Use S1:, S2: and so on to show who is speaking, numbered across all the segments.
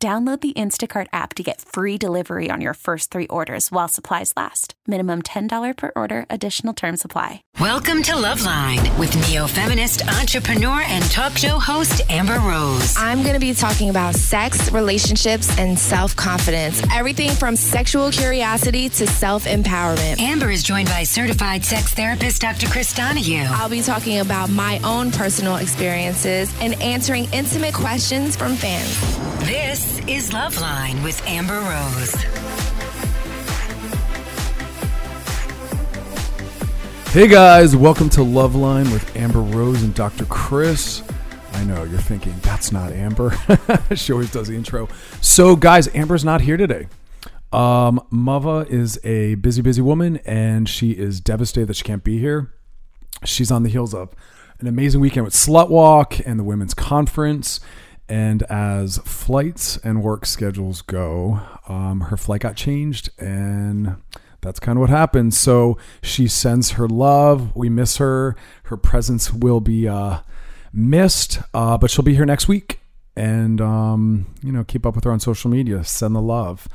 S1: Download the Instacart app to get free delivery on your first three orders while supplies last. Minimum $10 per order, additional term supply.
S2: Welcome to Loveline with neo feminist, entrepreneur, and talk show host Amber Rose.
S3: I'm going to be talking about sex, relationships, and self confidence. Everything from sexual curiosity to self empowerment.
S2: Amber is joined by certified sex therapist Dr. Chris Donahue.
S3: I'll be talking about my own personal experiences and answering intimate questions from fans.
S2: This is Loveline with Amber Rose.
S4: Hey guys, welcome to Loveline with Amber Rose and Dr. Chris. I know you're thinking that's not Amber. she always does the intro. So, guys, Amber's not here today. Um, Muva is a busy, busy woman, and she is devastated that she can't be here. She's on the heels of an amazing weekend with Slut Walk and the Women's Conference. And as flights and work schedules go, um, her flight got changed, and that's kind of what happened. So she sends her love. We miss her. Her presence will be uh, missed, uh, but she'll be here next week. And, um, you know, keep up with her on social media. Send the love.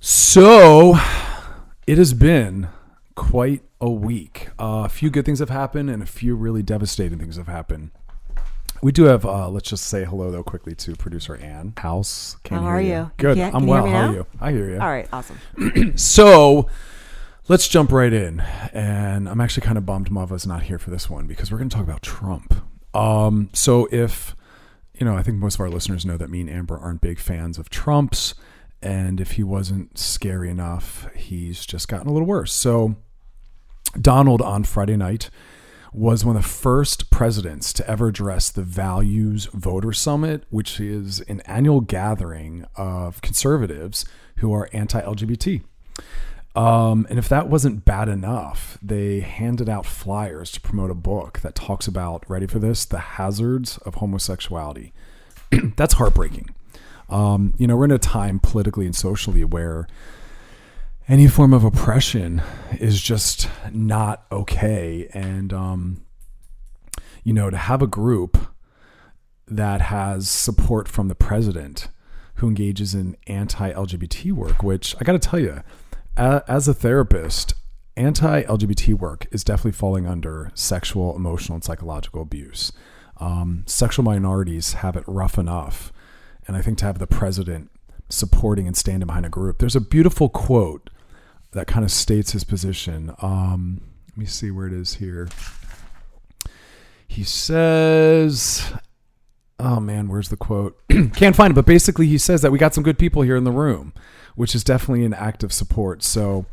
S4: So it has been quite a week. Uh, a few good things have happened, and a few really devastating things have happened. We do have. Uh, let's just say hello though quickly to producer Ann House.
S5: Can't How are you?
S4: Good.
S5: Can,
S4: I'm well.
S5: You
S4: How are you? I hear you.
S5: All right. Awesome.
S4: so let's jump right in, and I'm actually kind of bummed Muva's not here for this one because we're going to talk about Trump. Um, so if you know, I think most of our listeners know that me and Amber aren't big fans of Trump's, and if he wasn't scary enough, he's just gotten a little worse. So Donald on Friday night was one of the first presidents to ever address the Values Voter Summit, which is an annual gathering of conservatives who are anti LGBT. Um, and if that wasn't bad enough, they handed out flyers to promote a book that talks about, ready for this, the hazards of homosexuality. That's heartbreaking. Um, you know, we're in a time politically and socially where any form of oppression is just not okay. And, um, you know, to have a group that has support from the president who engages in anti LGBT work, which I got to tell you, as a therapist, anti LGBT work is definitely falling under sexual, emotional, and psychological abuse. Um, sexual minorities have it rough enough. And I think to have the president supporting and standing behind a group, there's a beautiful quote that kind of states his position. Um, let me see where it is here. He says, oh man, where's the quote? Can't find it, but basically he says that we got some good people here in the room, which is definitely an act of support. So,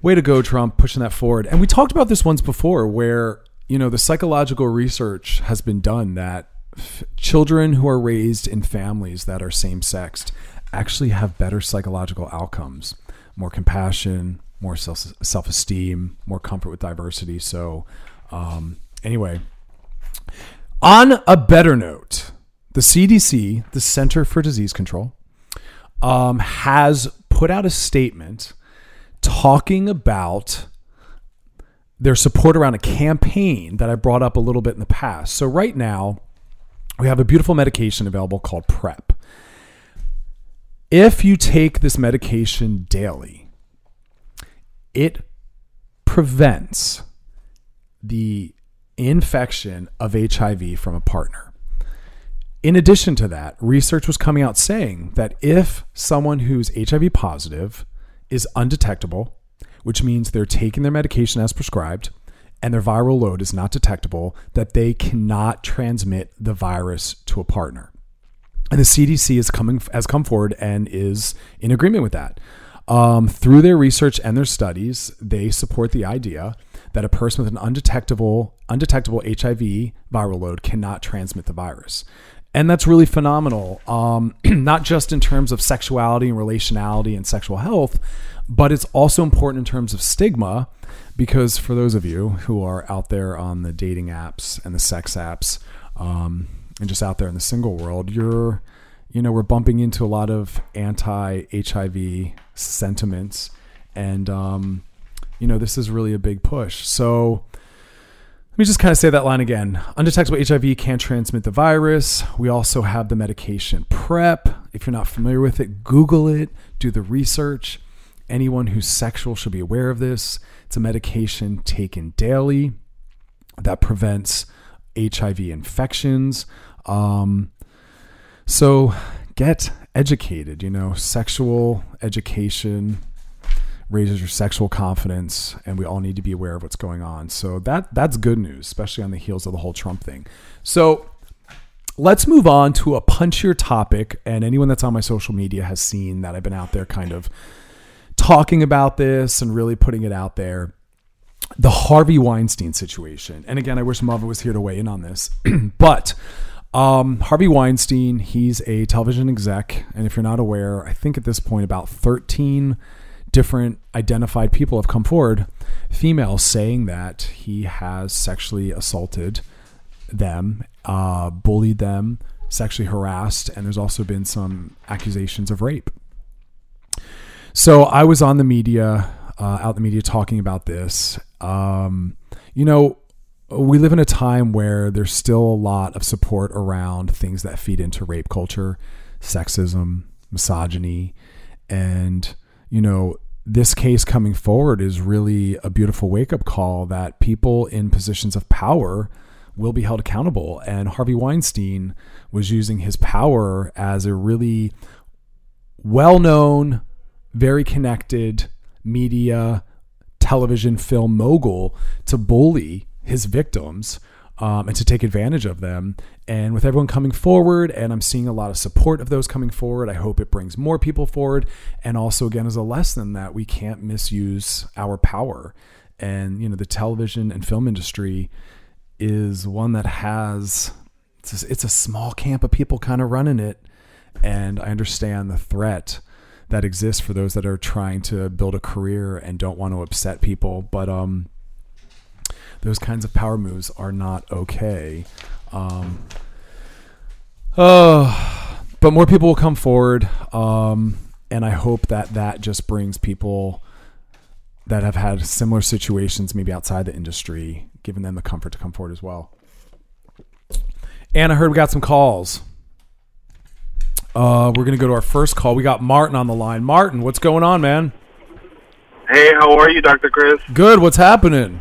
S4: way to go, Trump, pushing that forward. And we talked about this once before where, you know, the psychological research has been done that f- children who are raised in families that are same sexed actually have better psychological outcomes more compassion, more self self esteem, more comfort with diversity. So, um, anyway, on a better note, the CDC, the Center for Disease Control, um, has put out a statement talking about their support around a campaign that I brought up a little bit in the past. So, right now, we have a beautiful medication available called PrEP. If you take this medication daily, it prevents the infection of HIV from a partner. In addition to that, research was coming out saying that if someone who's HIV positive is undetectable, which means they're taking their medication as prescribed and their viral load is not detectable, that they cannot transmit the virus to a partner. And the CDC is coming has come forward and is in agreement with that. Um, through their research and their studies, they support the idea that a person with an undetectable undetectable HIV viral load cannot transmit the virus. and that's really phenomenal. Um, not just in terms of sexuality and relationality and sexual health, but it's also important in terms of stigma because for those of you who are out there on the dating apps and the sex apps um, and just out there in the single world, you're you know we're bumping into a lot of anti-HIV sentiments, and um, you know this is really a big push. So let me just kind of say that line again. Undetectable HIV can't transmit the virus. We also have the medication PrEP. If you're not familiar with it, Google it, do the research. Anyone who's sexual should be aware of this. It's a medication taken daily that prevents HIV infections. Um, so get educated, you know, sexual education raises your sexual confidence and we all need to be aware of what's going on. So that that's good news, especially on the heels of the whole Trump thing. So let's move on to a punchier topic and anyone that's on my social media has seen that I've been out there kind of talking about this and really putting it out there. The Harvey Weinstein situation. And again, I wish Muva was here to weigh in on this. but um, Harvey Weinstein, he's a television exec. And if you're not aware, I think at this point about 13 different identified people have come forward, females saying that he has sexually assaulted them, uh, bullied them, sexually harassed, and there's also been some accusations of rape. So I was on the media, uh, out the media talking about this. Um, you know, we live in a time where there's still a lot of support around things that feed into rape culture, sexism, misogyny, and you know, this case coming forward is really a beautiful wake up call that people in positions of power will be held accountable. And Harvey Weinstein was using his power as a really well known, very connected media, television, film mogul to bully his victims um, and to take advantage of them. And with everyone coming forward, and I'm seeing a lot of support of those coming forward, I hope it brings more people forward. And also, again, as a lesson that we can't misuse our power. And, you know, the television and film industry is one that has, it's a, it's a small camp of people kind of running it. And I understand the threat that exists for those that are trying to build a career and don't want to upset people. But, um, those kinds of power moves are not okay. Um, uh, but more people will come forward, um, and I hope that that just brings people that have had similar situations, maybe outside the industry, giving them the comfort to come forward as well. And I heard we got some calls. Uh, we're gonna go to our first call. We got Martin on the line. Martin, what's going on, man?
S5: Hey, how are you, Dr. Chris?
S4: Good. What's happening?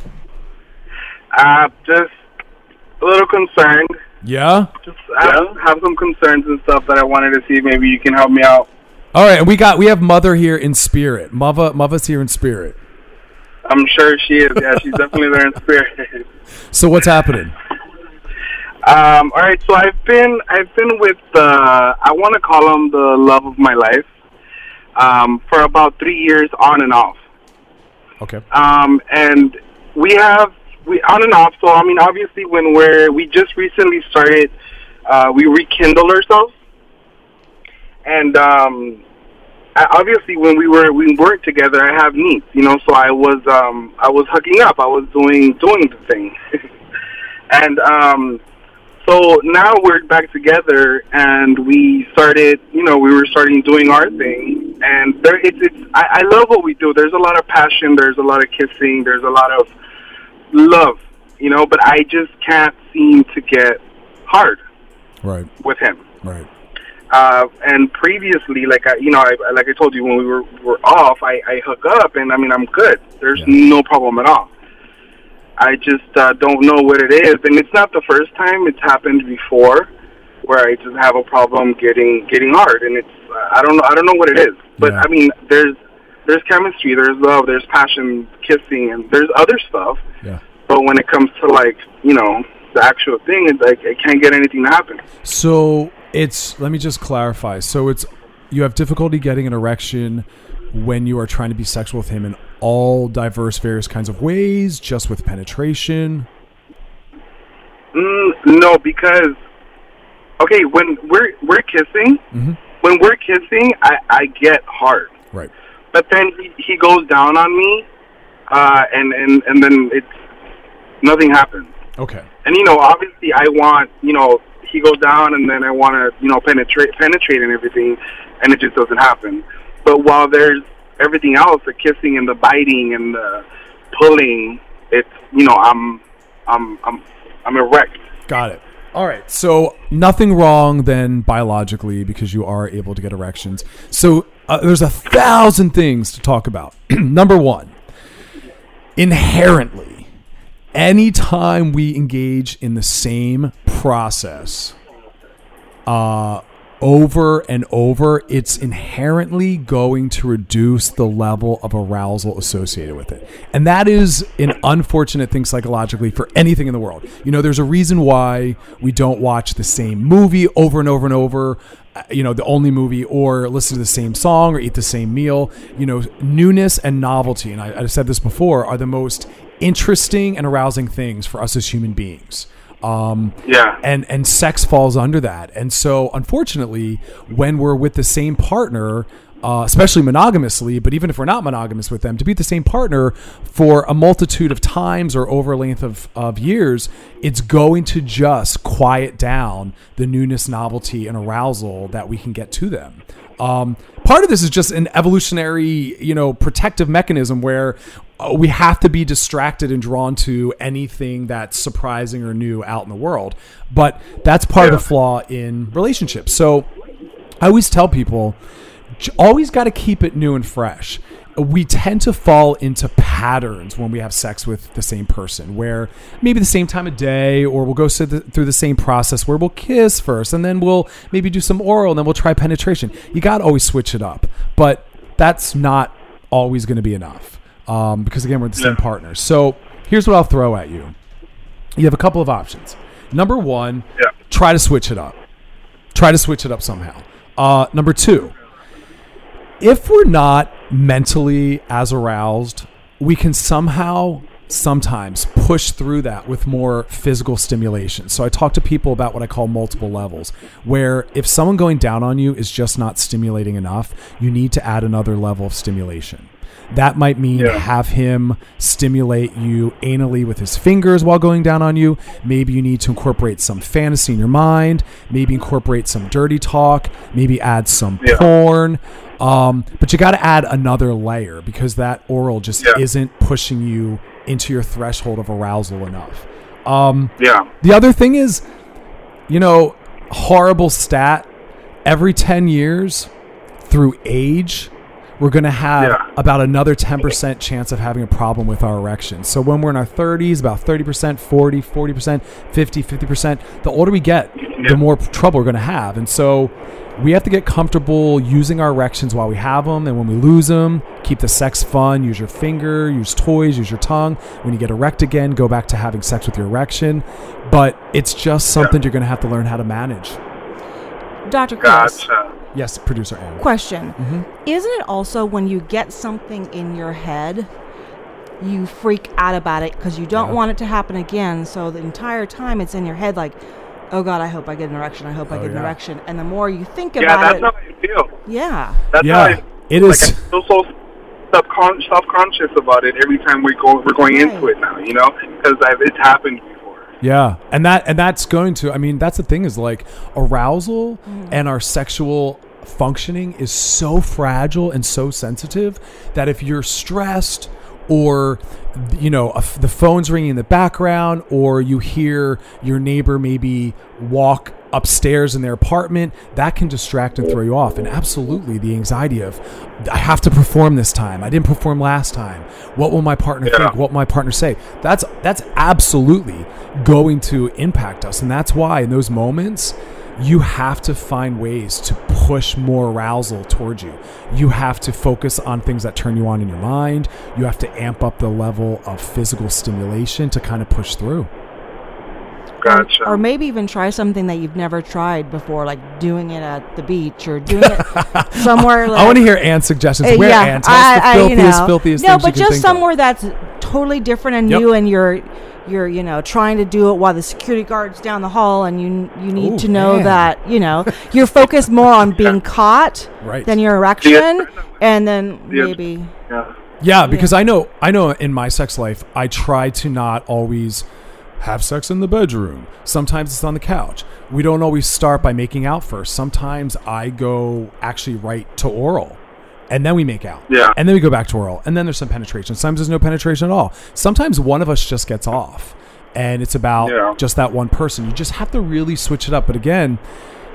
S5: Uh, just a little concerned.
S4: Yeah.
S5: Just have, have some concerns and stuff that I wanted to see if maybe you can help me out.
S4: All right, and we got we have mother here in spirit. Mother, mother's here in spirit.
S5: I'm sure she is. Yeah, she's definitely there in spirit.
S4: So what's happening?
S5: Um, all right, so I've been I've been with uh, I want to call him the love of my life um, for about three years on and off.
S4: Okay.
S5: Um, and we have we on and off. So I mean, obviously, when we're we just recently started, uh, we rekindled ourselves, and um, I, obviously, when we were we worked together, I have needs, you know. So I was um, I was hooking up, I was doing doing the thing, and um, so now we're back together, and we started, you know, we were starting doing our thing, and there it's it's I, I love what we do. There's a lot of passion, there's a lot of kissing, there's a lot of love, you know, but I just can't seem to get hard
S4: Right.
S5: with him.
S4: Right.
S5: Uh, and previously, like I, you know, I, like I told you when we were were off, I, I hook up, and I mean, I'm good. There's
S4: Yeah.
S5: no problem at all. I just uh, don't know what it is, and it's not the first time. It's happened before, where I just have a problem getting getting hard, and it's uh, I don't know I don't know what it is. But
S4: Yeah.
S5: I mean, there's there's chemistry, there's love, there's passion, kissing, and there's other stuff. But when it comes to like you know the actual thing, it's like I can't get anything to happen.
S4: So it's let me just clarify. So it's you have difficulty getting an erection when you are trying to be sexual with him in all diverse various kinds of ways, just with penetration.
S5: Mm, no, because okay, when we're we're kissing,
S4: Mm-hmm.
S5: when we're kissing, I I get hard.
S4: Right.
S5: But then he, he goes down on me, uh, and and and then it's nothing happens.
S4: Okay.
S5: And you know, obviously, I want you know he goes down, and then I want to you know penetrate penetrate and everything, and it just doesn't happen. But while there's everything else, the kissing and the biting and the pulling, it's you know I'm I'm I'm I'm erect.
S4: Got it. All right. So nothing wrong then biologically because you are able to get erections. So uh, there's a thousand things to talk about. Number one, inherently, anytime we engage in the same process, uh, over and over, it's inherently going to reduce the level of arousal associated with it. And that is an unfortunate thing psychologically for anything in the world. You know, there's a reason why we don't watch the same movie over and over and over, uh, you know, the only movie, or listen to the same song or eat the same meal. You know, newness and novelty, and I, I've said this before, are the most interesting and arousing things for us as human beings. Um,
S5: Yeah.
S4: and and sex falls under that. And so, unfortunately, when we're with the same partner, uh, especially monogamously, but even if we're not monogamous with them, to be the same partner for a multitude of times or over a length of, of years, it's going to just quiet down the newness, novelty, and arousal that we can get to them. Um, part of this is just an evolutionary, you know, protective mechanism where uh, we have to be distracted and drawn to anything that's surprising or new out in the world. But that's part of the flaw in relationships. So I always tell people, always got to keep it new and fresh. We tend to fall into patterns when we have sex with the same person, where maybe the same time of day, or we'll go through the, same process where we'll kiss first, and then we'll maybe do some oral, and then we'll try penetration. You got to always switch it up, but that's not always going to be enough um, because again, we're the same
S5: Yeah.
S4: partners. So here's what I'll throw at you: you have a couple of options. Number one,
S5: Yeah.
S4: try to switch it up. Try to switch it up somehow. Uh, number two, if we're not mentally as aroused, we can somehow sometimes push through that with more physical stimulation. So I talk to people about what I call multiple levels, where if someone going down on you is just not stimulating enough, you need to add another level of stimulation. That might mean
S5: Yeah.
S4: have him stimulate you anally with his fingers while going down on you. Maybe you need to incorporate some fantasy in your mind. Maybe incorporate some dirty talk. Maybe add some
S5: Yeah.
S4: porn. Um, but you got to add another layer because that oral just
S5: Yeah.
S4: isn't pushing you into your threshold of arousal enough. Um,
S5: Yeah.
S4: the other thing is, you know, horrible stat. Every 10 years through age, we're going to have
S5: Yeah.
S4: about another 10% chance of having a problem with our erection. So when we're in our 30s, about 30%, 40, 40%, 50, 50%, the older we get,
S5: Yeah.
S4: the more trouble we're going to have. And so we have to get comfortable using our erections while we have them. And when we lose them, keep the sex fun. Use your finger, use toys, use your tongue. When you get erect again, go back to having sex with your erection. But it's just something you're going to have to learn how to manage.
S6: Dr. Chris,
S5: Gotcha.
S4: Yes, producer Anne.
S6: question.
S4: Mm-hmm.
S6: Isn't it also when you get something in your head, you freak out about it because you don't
S4: Yeah.
S6: want it to happen again? So the entire time it's in your head, like, oh God, I hope I get an erection. I hope I
S4: Oh,
S6: get an
S4: yeah.
S6: erection. And the more you think
S5: Yeah,
S6: about it, yeah,
S5: that's
S6: it,
S5: how I feel.
S6: yeah.
S5: That's
S4: Yeah,
S5: how I,
S4: it
S5: like,
S4: is-
S5: I feel so subcon- self-conscious about it every time we go we're going into it now. You know, because it's happened before.
S4: Yeah, and that and that's going to. I mean, that's the thing is like arousal mm-hmm. and our sexual functioning is so fragile and so sensitive that if you're stressed or you know a f- the phone's ringing in the background or you hear your neighbor maybe walk upstairs in their apartment that can distract and throw you off. And absolutely the anxiety of i have to perform this time. I didn't perform last time. What will my partner
S5: Yeah.
S4: think what will my partner say? That's that's absolutely going to impact us. And that's why in those moments you have to find ways to push more arousal towards you. You have to focus on things that turn you on in your mind. You have to amp up the level of physical stimulation to kind of push through.
S5: Gotcha.
S6: Or maybe even try something that you've never tried before, like doing it at the beach or doing it somewhere. Like,
S4: I want to hear Anne's suggestions.
S6: Uh,
S4: Where Anne? Tell us the
S6: I- I- you know.
S4: filthiest
S6: no, but
S4: you
S6: just
S4: think
S6: somewhere that's totally different and
S4: Yep.
S6: new, and you're you're you know trying to do it while the security guard's down the hall and you you need
S4: Ooh,
S6: to know
S4: man.
S6: that you know you're focused more on being caught
S4: Right.
S6: than your erection and then
S5: Yeah.
S6: maybe
S5: Yeah.
S4: Yeah, because I know I know in my sex life I try to not always have sex in the bedroom. Sometimes it's on the couch. We don't always start by making out first. Sometimes I go actually right to oral. And then we make out.
S5: Yeah.
S4: And then we go back to oral. And then there's some penetration. Sometimes there's no penetration at all. Sometimes one of us just gets off. And it's about
S5: Yeah.
S4: just that one person. You just have to really switch it up. But again,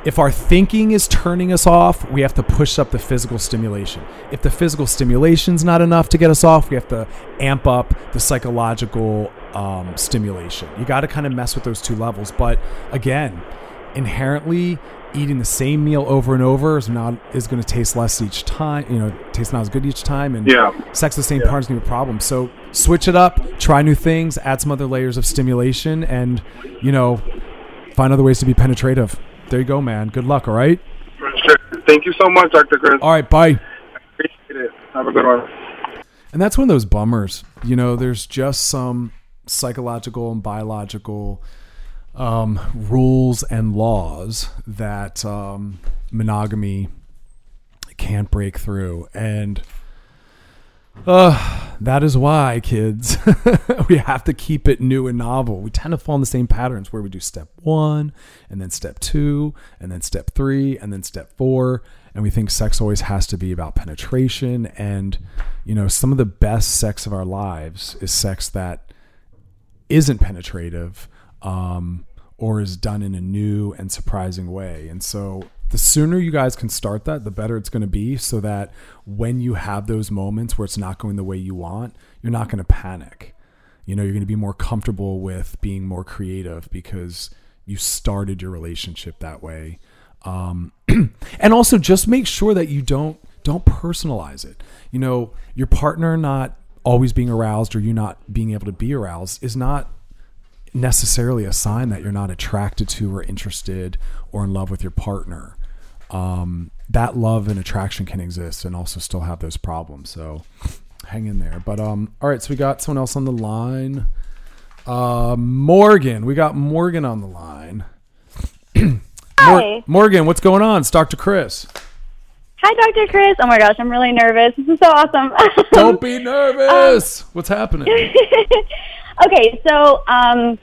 S4: if our thinking is turning us off, we have to push up the physical stimulation. If the physical stimulation's not enough to get us off, we have to amp up the psychological um, stimulation. You got to kind of mess with those two levels. But again, inherently, eating the same meal over and over is not is going to taste less each time. You know, taste not as good each time, and
S5: Yeah.
S4: sex the same partner is going to be a problem. So switch it up, try new things, add some other layers of stimulation, and you know, find other ways to be penetrative. There you go, man. Good luck. All right.
S5: Sure. Thank you so much, Dr. Chris.
S4: All right. Bye.
S5: Appreciate it. Have a good one.
S4: And that's one of those bummers. You know, there's just some psychological and biological um, rules and laws that um, monogamy can't break through. And uh, that is why, kids, we have to keep it new and novel. We tend to fall in the same patterns where we do step one, and then step two, and then step three, and then step four. And we think sex always has to be about penetration. And, you know, some of the best sex of our lives is sex that isn't penetrative um, or is done in a new and surprising way. And so the sooner you guys can start that, the better it's going to be so that when you have those moments where it's not going the way you want, you're not going to panic. You know, you're going to be more comfortable with being more creative because you started your relationship that way. Um, and also just make sure that you don't don't personalize it. You know, your partner not always being aroused or you not being able to be aroused is not necessarily a sign that you're not attracted to or interested or in love with your partner. Um, that love and attraction can exist and also still have those problems. So hang in there. But um, all right, so we got someone else on the line. Uh, Morgan, we got Morgan on the line. Mor-
S7: Hi.
S4: Morgan, what's going on? It's Dr. Chris.
S7: Hi, Dr. Chris. Oh my gosh, I'm really nervous. This is so awesome.
S4: Don't be nervous. what's happening?
S7: okay, so um,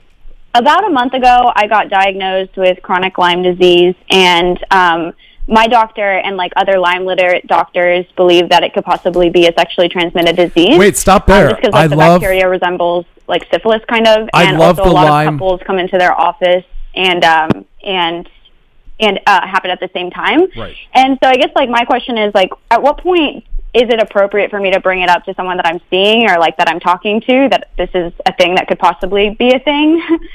S7: about a month ago, I got diagnosed with chronic Lyme disease, and um, my doctor and like other Lyme literate doctors believe that it could possibly be a sexually transmitted disease.
S4: Wait, stop
S7: Um,
S4: there.
S7: just because
S4: I
S7: like, the
S4: love
S7: bacteria resembles like syphilis, kind of,
S4: I
S7: and
S4: love
S7: also
S4: the
S7: a lot
S4: Lyme-
S7: of couples come into their office and um, and and uh, happen at the same time.
S4: Right.
S7: And so I guess like my question is like, at what point is it appropriate for me to bring it up to someone that I'm seeing or like that I'm talking to that this is a thing that could possibly be a thing?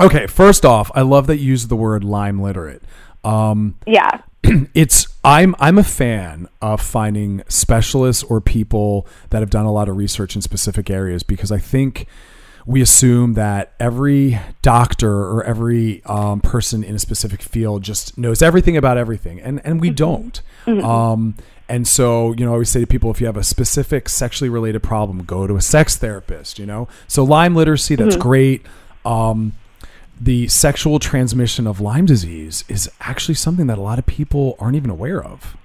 S4: Okay, first off, I love that you use the word Lyme literate. Um,
S7: yeah.
S4: it's I'm I'm a fan of finding specialists or people that have done a lot of research in specific areas because I think we assume that every doctor or every um, person in a specific field just knows everything about everything, and and we don't. Um, and so, you know, I always say to people, if you have a specific sexually related problem, go to a sex therapist. You know, so Lyme literacy, that's great. Um, the sexual transmission of Lyme disease is actually something that a lot of people aren't even aware of.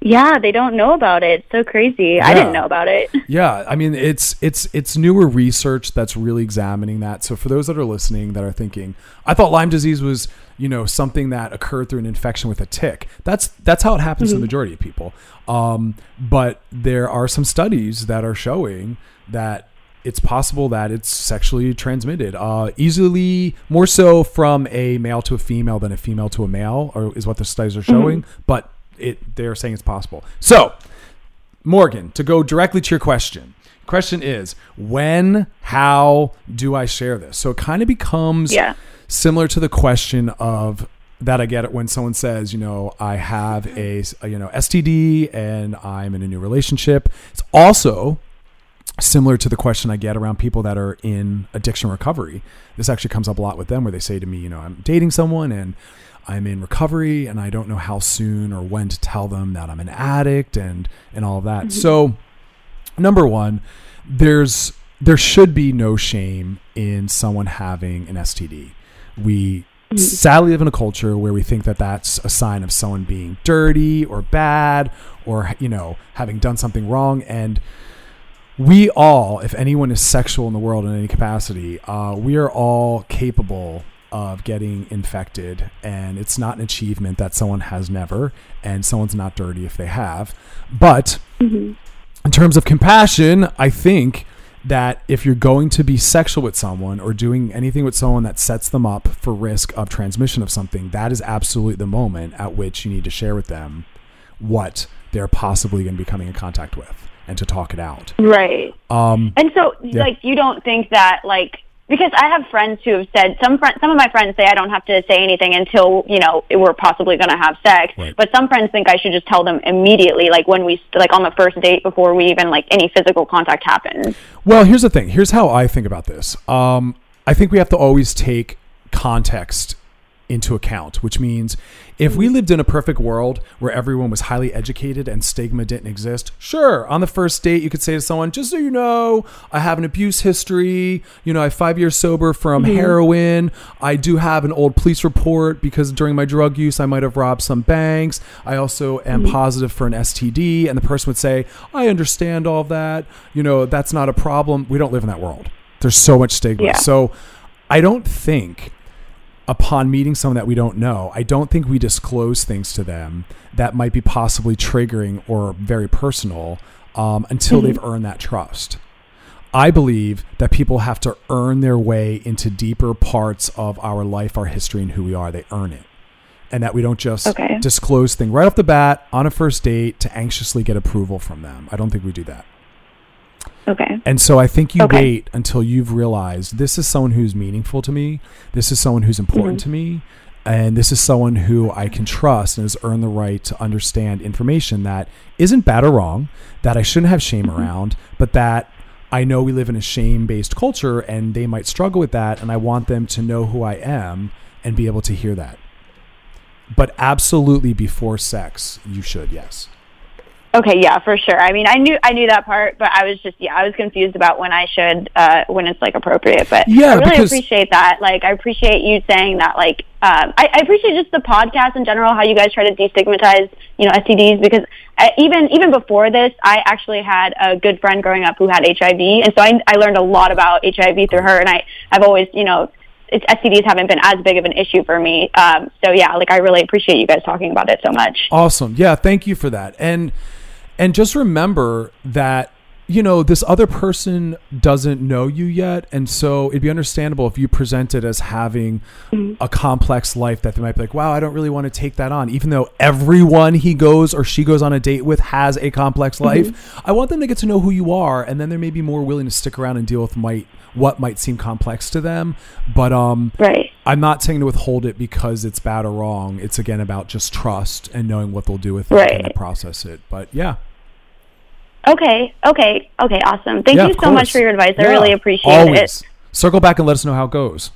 S7: Yeah, they don't know about it. It's so crazy. I didn't know about it.
S4: Yeah, I mean it's it's it's newer research that's really examining that. So for those that are listening that are thinking, I thought Lyme disease was, you know, something that occurred through an infection with a tick. That's that's how it happens to the majority of people. Um, but there are some studies that are showing that it's possible that it's sexually transmitted, uh, easily more so from a male to a female than a female to a male, or is what the studies are showing. But it they're saying it's possible. So Morgan, to go directly to your question. Question is, when, how do I share this? So it kind of becomes
S7: Yeah.
S4: similar to the question of that I get it when someone says, you know, I have a, a, you know STD and I'm in a new relationship. It's also similar to the question I get around people that are in addiction recovery. This actually comes up a lot with them where they say to me, you know, I'm dating someone and I'm in recovery and I don't know how soon or when to tell them that I'm an addict and and all of that. So number 1, there's there should be no shame in someone having an STD. We sadly live in a culture where we think that that's a sign of someone being dirty or bad or you know having done something wrong and we all if anyone is sexual in the world in any capacity uh, we are all capable of getting infected and it's not an achievement that someone has never and someone's not dirty if they have but in terms of compassion i think that if you're going to be sexual with someone or doing anything with someone that sets them up for risk of transmission of something, that is absolutely the moment at which you need to share with them what they're possibly going to be coming in contact with and to talk it out.
S7: Right.
S4: Um,
S7: And so,
S4: Yeah.
S7: like, you don't think that, like, because I have friends who have said some friends, some of my friends say I don't have to say anything until you know we're possibly going to have sex.
S4: Right.
S7: But some friends think I should just tell them immediately, like when we like on the first date before we even like any physical contact happens.
S4: Well, here's the thing. Here's how I think about this. Um, I think we have to always take context into account, which means if we lived in a perfect world where everyone was highly educated and stigma didn't exist, sure, on the first date, you could say to someone, just so you know, I have an abuse history. You know, I have five years sober from mm-hmm. heroin. I do have an old police report because during my drug use, I might have robbed some banks. I also am mm-hmm. positive for an STD. And the person would say, I understand all that. You know, that's not a problem. We don't live in that world. There's so much stigma.
S7: Yeah.
S4: So I don't think upon meeting someone that we don't know, I don't think we disclose things to them that might be possibly triggering or very personal um, until they've earned that trust. I believe that people have to earn their way into deeper parts of our life, our history, and who we are. They earn it. And that we don't just
S7: Okay.
S4: disclose things right off the bat on a first date to anxiously get approval from them. I don't think we do that.
S7: Okay.
S4: And so I think you
S7: Okay.
S4: wait until you've realized this is someone who's meaningful to me. This is someone who's important mm-hmm. to me. And this is someone who I can trust and has earned the right to understand information that isn't bad or wrong, that I shouldn't have shame mm-hmm. around, but that I know we live in a shame based culture and they might struggle with that. And I want them to know who I am and be able to hear that. But absolutely before sex, you should, yes.
S7: Okay, yeah, for sure. I mean, I knew I knew that part, but I was just yeah, I was confused about when I should uh when it's like appropriate. But
S4: Yeah,
S7: I really
S4: because-
S7: appreciate that. Like, I appreciate you saying that. Like, um, I, I appreciate just the podcast in general, how you guys try to destigmatize you know STDs because I, even even before this, I actually had a good friend growing up who had HIV, and so I I learned a lot about HIV through her, and I I've always you know. It's, STDs haven't been as big of an issue for me, um, so yeah. Like I really appreciate you guys talking about it so much.
S4: Awesome. Yeah, thank you for that. And and just remember that you know this other person doesn't know you yet and so it'd be understandable if you present it as having a complex life that they might be like wow i don't really want to take that on even though everyone he goes or she goes on a date with has a complex life i want them to get to know who you are and then they may be more willing to stick around and deal with might what might seem complex to them but um
S7: Right.
S4: I'm not saying to withhold it because it's bad or wrong. It's again about just trust and knowing what they'll do with it
S7: Right.
S4: and process it. But yeah,
S7: Okay, okay, okay, awesome. Thank
S4: Yeah,
S7: you so much for your advice. I
S4: Yeah,
S7: really appreciate
S4: always. Circle back and let us know how it goes.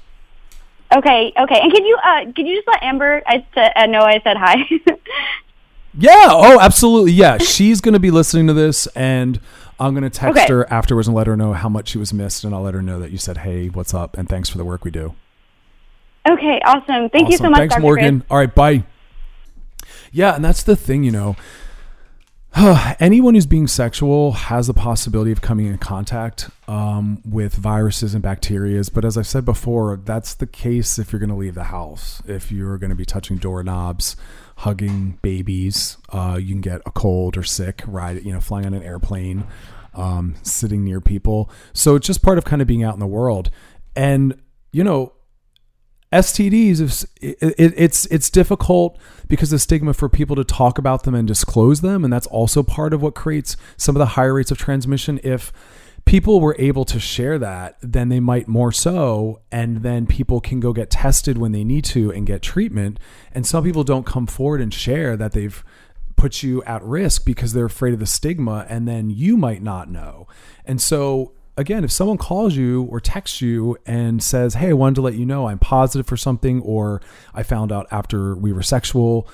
S7: Okay, okay. And can you uh can you just let Amber I said uh, know I said hi?
S4: Yeah. Oh, absolutely. Yeah. She's going to be listening to this, and I'm going to text
S7: Okay.
S4: her afterwards and let her know how much she was missed, and I'll let her know that you said, "Hey, what's up?" and thanks for the work we do.
S7: okay, awesome. Thank you so much,
S4: Thanks,
S7: Dr.
S4: Morgan.
S7: Chris.
S4: All right, bye. Yeah, and that's the thing, you know. Anyone who's being sexual has the possibility of coming in contact um, with viruses and bacterias. But as I've said before, that's the case if you're going to leave the house. If you're going to be touching doorknobs, hugging babies, uh, you can get a cold or sick. Right, you know, flying on an airplane, um, sitting near people. So it's just part of kind of being out in the world. And you know, STDs, it's it's difficult because the stigma for people to talk about them and disclose them, and that's also part of what creates some of the higher rates of transmission. If people were able to share that, then they might more so, and then people can go get tested when they need to and get treatment. And some people don't come forward and share that they've put you at risk because they're afraid of the stigma, and then you might not know. And so again, if someone calls you or texts you and says, Hey, I wanted to let you know I'm positive for something, or I found out after we were sexual,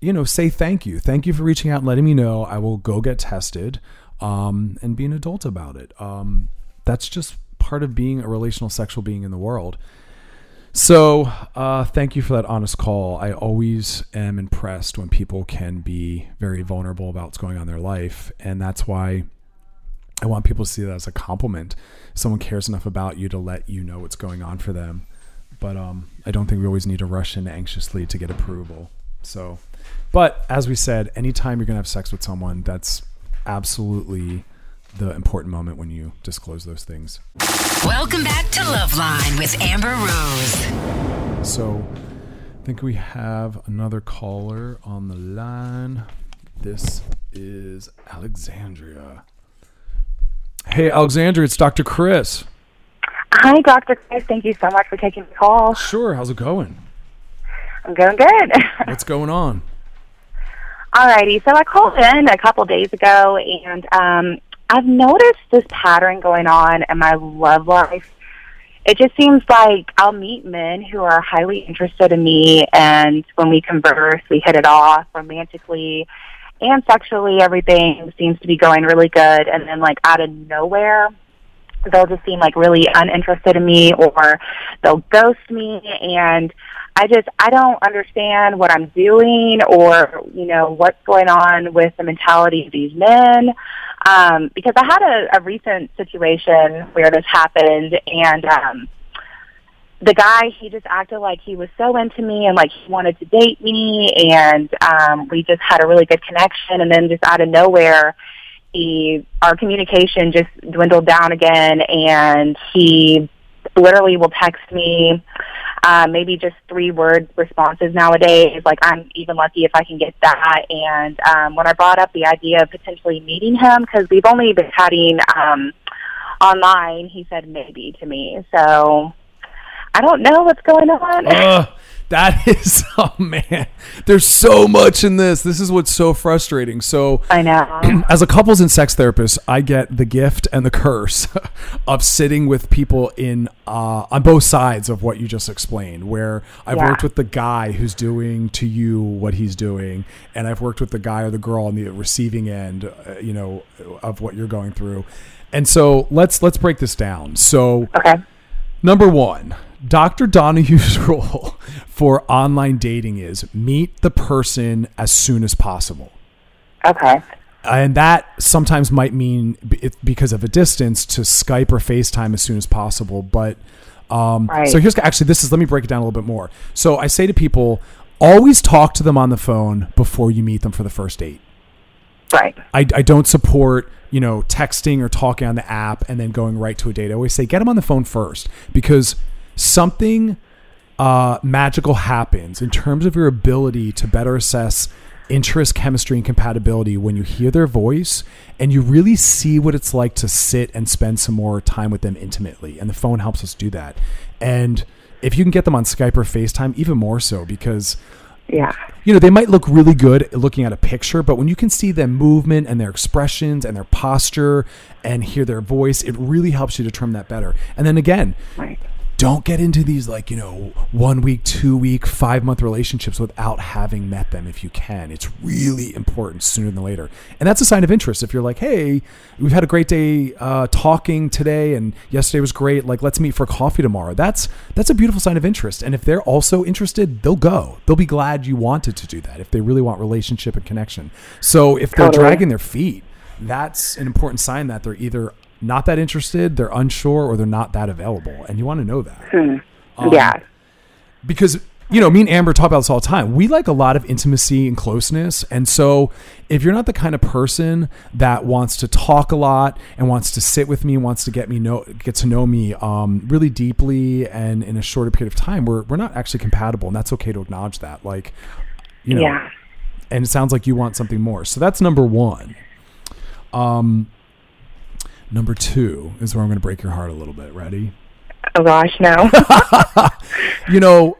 S4: you know, say thank you. Thank you for reaching out and letting me know. I will go get tested um, and be an adult about it. Um, that's just part of being a relational sexual being in the world. So, uh, thank you for that honest call. I always am impressed when people can be very vulnerable about what's going on in their life. And that's why I want people to see that as a compliment. Someone cares enough about you to let you know what's going on for them. But um, I don't think we always need to rush in anxiously to get approval. So, but as we said, anytime you're going to have sex with someone, that's absolutely the important moment when you disclose those things.
S2: Welcome back to Loveline with Amber Rose.
S4: So, I think we have another caller on the line. This is Alexandria. Hey, Alexandria, it's Dr. Chris.
S8: Hi, Dr. Chris. Thank you so much for taking the call.
S4: Sure, how's it going?
S8: I'm going good.
S4: What's going on?
S8: Alrighty, so I called in a couple days ago, and um, I've noticed this pattern going on in my love life. It just seems like I'll meet men who are highly interested in me, and when we converse, we hit it off romantically and sexually. Everything seems to be going really good, and then, like, out of nowhere, they'll just seem like really uninterested in me, or they'll ghost me, and I just I don't understand what I'm doing or you know what's going on with the mentality of these men. Um, because I had a, a recent situation where this happened, and um, the guy he just acted like he was so into me and like he wanted to date me, and um, we just had a really good connection. And then just out of nowhere, he our communication just dwindled down again, and he literally will text me uh, maybe just three word responses nowadays. Like I'm even lucky if I can get that. And um, when I brought up the idea of potentially meeting him, because we've only been chatting um, online, he said maybe to me. So I don't know what's going on.
S4: Uh, that is, oh man, there's so much in this. This is what's so frustrating. So,
S8: I know.
S4: as a couples and sex therapist, I get the gift and the curse of sitting with people in uh, on both sides of what you just explained. Where I've
S8: Yeah.
S4: worked with the guy who's doing to you what he's doing, and I've worked with the guy or the girl on the receiving end, uh, you know, of what you're going through. And so let's let's break this down. So,
S8: okay.
S4: Number one, Dr. Donahue's rule for online dating is meet the person as soon as possible.
S8: Okay.
S4: And that sometimes might mean because of a distance to Skype or FaceTime as soon as possible. But um,
S8: Right.
S4: so here's actually this is let me break it down a little bit more. So I say to people, always talk to them on the phone before you meet them for the first date.
S8: Right.
S4: I, I don't support you know texting or talking on the app and then going right to a date. I always say get them on the phone first because something uh, magical happens in terms of your ability to better assess interest, chemistry, and compatibility when you hear their voice and you really see what it's like to sit and spend some more time with them intimately. And the phone helps us do that. And if you can get them on Skype or FaceTime, even more so because
S8: Yeah.
S4: you know, they might look really good looking at a picture, but when you can see their movement and their expressions and their posture and hear their voice, it really helps you determine that better. And then again,
S8: Right.
S4: Don't get into these like, you know, one week, two week, five month relationships without having met them if you can. It's really important sooner than later. And that's a sign of interest. If you're like, hey, we've had a great day uh, talking today and yesterday was great. Like, let's meet for coffee tomorrow. That's that's a beautiful sign of interest. And if they're also interested, they'll go. They'll be glad you wanted to do that if they really want relationship and connection. So if they're
S8: Totally.
S4: dragging their feet, that's an important sign that they're either not that interested, they're unsure, or they're not that available. And you want to know that. Um,
S8: yeah.
S4: Because, you know, me and Amber talk about this all the time. We like a lot of intimacy and closeness. And so if you're not the kind of person that wants to talk a lot and wants to sit with me, wants to get me know get to know me um, really deeply and in a shorter period of time, we're we're not actually compatible. And that's okay to acknowledge that. Like, you know,
S8: Yeah.
S4: and it sounds like you want something more. So that's number one. Um, number two is where I'm going to break your heart a little bit. Ready?
S8: Oh gosh, no.
S4: You know,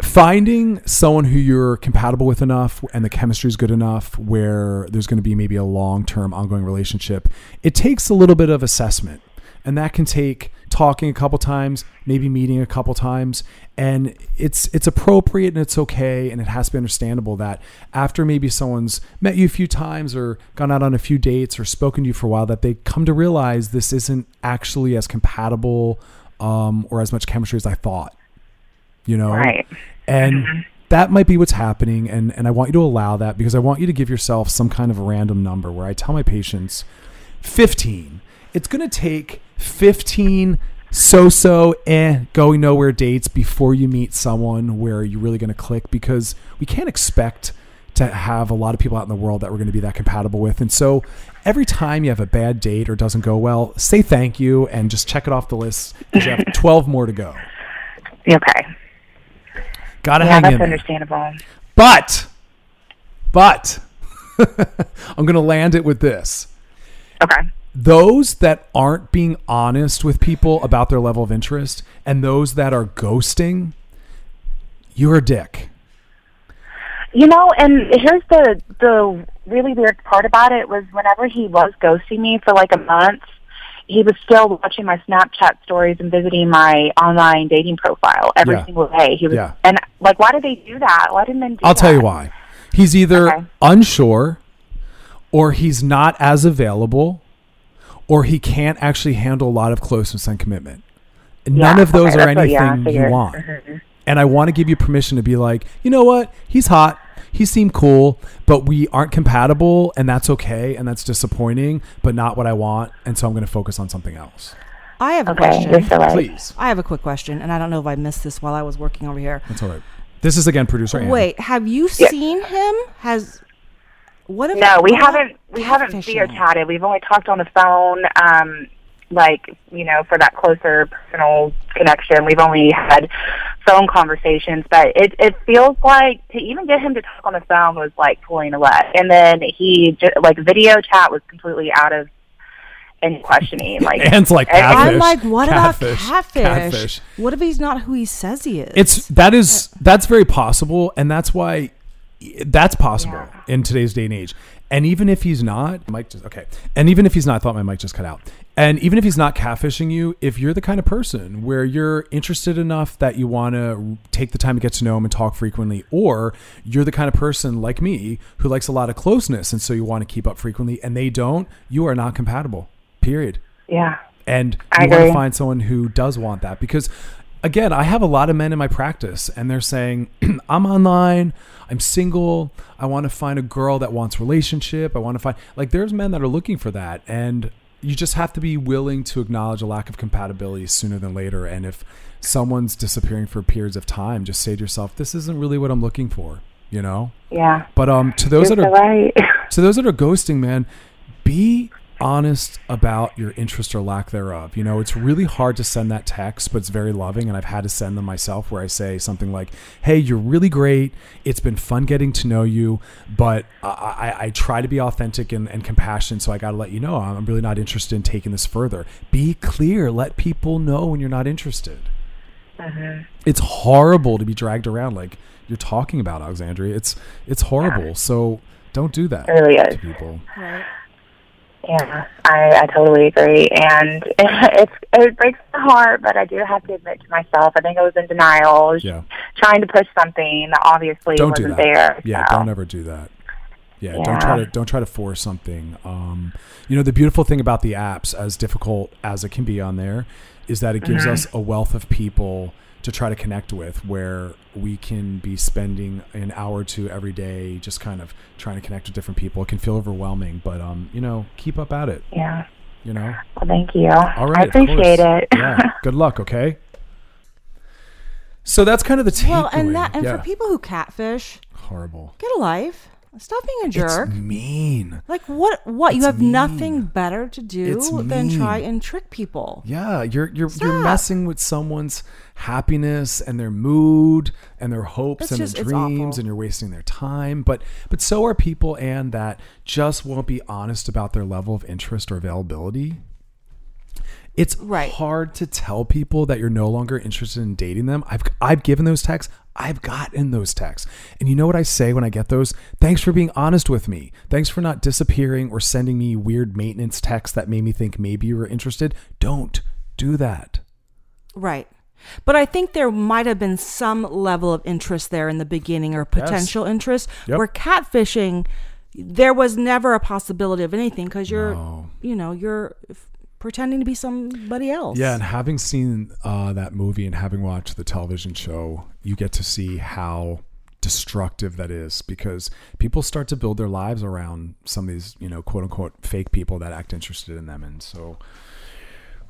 S4: finding someone who you're compatible with enough and the chemistry is good enough where there's going to be maybe a long term ongoing relationship, it takes a little bit of assessment. and that can take talking a couple times, maybe meeting a couple times, and it's it's appropriate and it's okay and it has to be understandable that after maybe someone's met you a few times or gone out on a few dates or spoken to you for a while that they come to realize this isn't actually as compatible um, or as much chemistry as I thought. You know,
S8: Right.
S4: and that might be what's happening and and I want you to allow that because I want you to give yourself some kind of random number where I tell my patients 15 it's going to take 15 so-so eh going nowhere dates before you meet someone where you're really going to click because we can't expect to have a lot of people out in the world that we're going to be that compatible with and so every time you have a bad date or doesn't go well say thank you and just check it off the list 'cause you have 12 more to go
S8: Okay.
S4: gotta
S8: Yeah,
S4: hang
S8: that's
S4: in there.
S8: understandable.
S4: But, but, I'm going to land it with this.
S8: Okay.
S4: Those that aren't being honest with people about their level of interest and those that are ghosting, you're a dick.
S8: You know, and here's the the really weird part about it was whenever he was ghosting me for like a month, he was still watching my Snapchat stories and visiting my online dating profile every
S4: Yeah.
S8: single day. He was,
S4: Yeah.
S8: and like, why did they do that? Why didn't they do
S4: I'll tell you why. He's either
S8: Okay.
S4: unsure or he's not as available or he can't actually handle a lot of closeness and commitment. None
S8: Yeah,
S4: of those
S8: okay,
S4: are
S8: that's what- yeah,
S4: anything you
S8: figured.
S4: want.
S8: Mhm.
S4: And I want to give you permission to be like, you know what? He's hot. He seemed cool, but we aren't compatible, and that's okay, and that's disappointing, but not what I want. And so I'm going to focus on something else.
S6: I have a
S8: Okay,
S6: question.
S8: you're so right.
S4: Please.
S6: I have a quick question, and I don't know if I missed this while I was working over here.
S4: That's all right. This is again producer Ann.
S6: Wait, have you
S8: Yeah.
S6: seen him? Has what if
S8: No, we
S6: what
S8: haven't. We haven't
S6: catfishing?
S8: video chatted. We've only talked on the phone. Um, like you know, for that closer personal connection, we've only had phone conversations. But it it feels like to even get him to talk on the phone was like pulling a leg. And then he just, like video chat was completely out of any questioning. Like
S4: Ann's like
S8: and-
S4: catfish.
S6: I'm like, what
S4: Catfish.
S6: about catfish?
S4: Catfish.
S6: What if he's not who he says he is?
S4: It's that is that's very possible, and that's why that's possible in today's day and age. And even if he's not, Mike just okay. And even if he's not, I thought my mic just cut out. And even if he's not catfishing you, if you're the kind of person where you're interested enough that you want to take the time to get to know him and talk frequently, or you're the kind of person like me who likes a lot of closeness and so you want to keep up frequently, and they don't, you are not compatible. Period
S8: yeah.
S4: and you want to find someone who does want that because again i have a lot of men in my practice and they're saying i'm online i'm single i want to find a girl that wants relationship i want to find like there's men that are looking for that and you just have to be willing to acknowledge a lack of compatibility sooner than later and if someone's disappearing for periods of time just say to yourself this isn't really what i'm looking for you know
S8: Yeah.
S4: but um to those
S8: You're
S4: that are
S8: right.
S4: to those that are ghosting, man, be honest about your interest or lack thereof. You know, it's really hard to send that text, but it's very loving. And I've had to send them myself where I say something like, Hey, you're really great. It's been fun getting to know you, but I, I, I try to be authentic and, and compassionate. So I got to let you know I'm really not interested in taking this further. Be clear. Let people know when you're not interested. Uh-huh. It's horrible to be dragged around like you're talking about Alexandria. It's it's horrible. So don't do that
S8: It really
S4: to
S8: is.
S4: people.
S6: right.
S8: Yeah, I, I totally agree, and it's it breaks my heart, but I do have to admit to myself, I think I was in denial, was
S4: Yeah.
S8: trying to push something that obviously
S4: Don't do
S8: wasn't
S4: that.
S8: there.
S4: Yeah,
S8: so.
S4: don't ever do that. Yeah, don't try to don't try to force something. Um, you know, the beautiful thing about the apps, as difficult as it can be on there, is that it gives
S8: Mm-hmm.
S4: us a wealth of people to try to connect with, where we can be spending an hour or two every day just kind of trying to connect with different people. It can feel overwhelming, but um, you know, keep up at it.
S8: Yeah.
S4: You know.
S8: Well, thank you.
S4: All right,
S8: I appreciate it.
S4: yeah. Good luck. Okay. So that's kind of the takeaway.
S6: Well, and that and
S4: yeah.
S6: for people who catfish,
S4: horrible.
S6: get a life. Stop being a jerk.
S4: It's mean.
S6: like what? What? you have
S4: mean.
S6: nothing better to do
S4: It's
S6: than try and trick people.
S4: Yeah, you're you're you're messing with someone's happiness and their mood and their hopes
S6: It's
S4: and
S6: just-
S4: their dreams and you're wasting their time. But but so are people and that just won't be honest about their level of interest or availability. It's
S6: Right.
S4: hard to tell people that you're no longer interested in dating them. I've I've given those texts. I've gotten those texts. And you know what I say when I get those? Thanks for being honest with me. Thanks for not disappearing or sending me weird maintenance texts that made me think maybe you were interested. Don't do that.
S6: Right. But I think there might have been some level of interest there in the beginning or potential interest
S4: Yep.
S6: where catfishing there was never a possibility of anything because you're
S4: No.
S6: you know you're pretending to be somebody else
S4: Yeah, and having seen uh, that movie and having watched the television show, you get to see how destructive that is because people start to build their lives around some of these, you know, quote unquote fake people that act interested in them. And so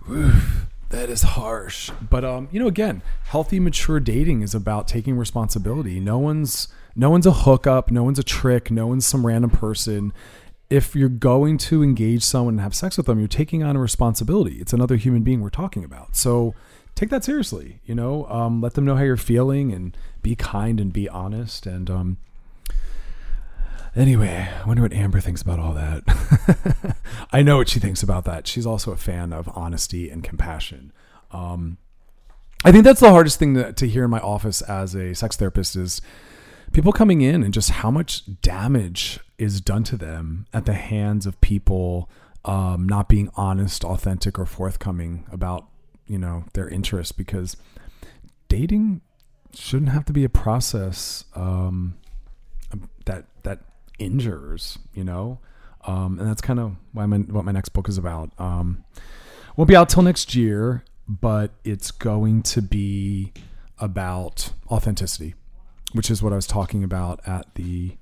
S4: oof, that is harsh. But um, you know, again, healthy, mature dating is about taking responsibility. No one's no one's a hookup, no one's a trick, no one's some random person if you're going to engage someone and have sex with them, you're taking on a responsibility. It's another human being we're talking about. So take that seriously, you know, um, let them know how you're feeling and be kind and be honest. And, um, anyway, I wonder what Amber thinks about all that. I know what she thinks about that. She's also a fan of honesty and compassion. Um, I think that's the hardest thing to, to hear in my office as a sex therapist is people coming in and just how much damage is done to them at the hands of people um, not being honest, authentic, or forthcoming about you know their interests because dating shouldn't have to be a process um, that that injures you know? Um, and that's kind of why my, what my next book is about. Um, won't be out till next year but it's going to be about authenticity which is what I was talking about at the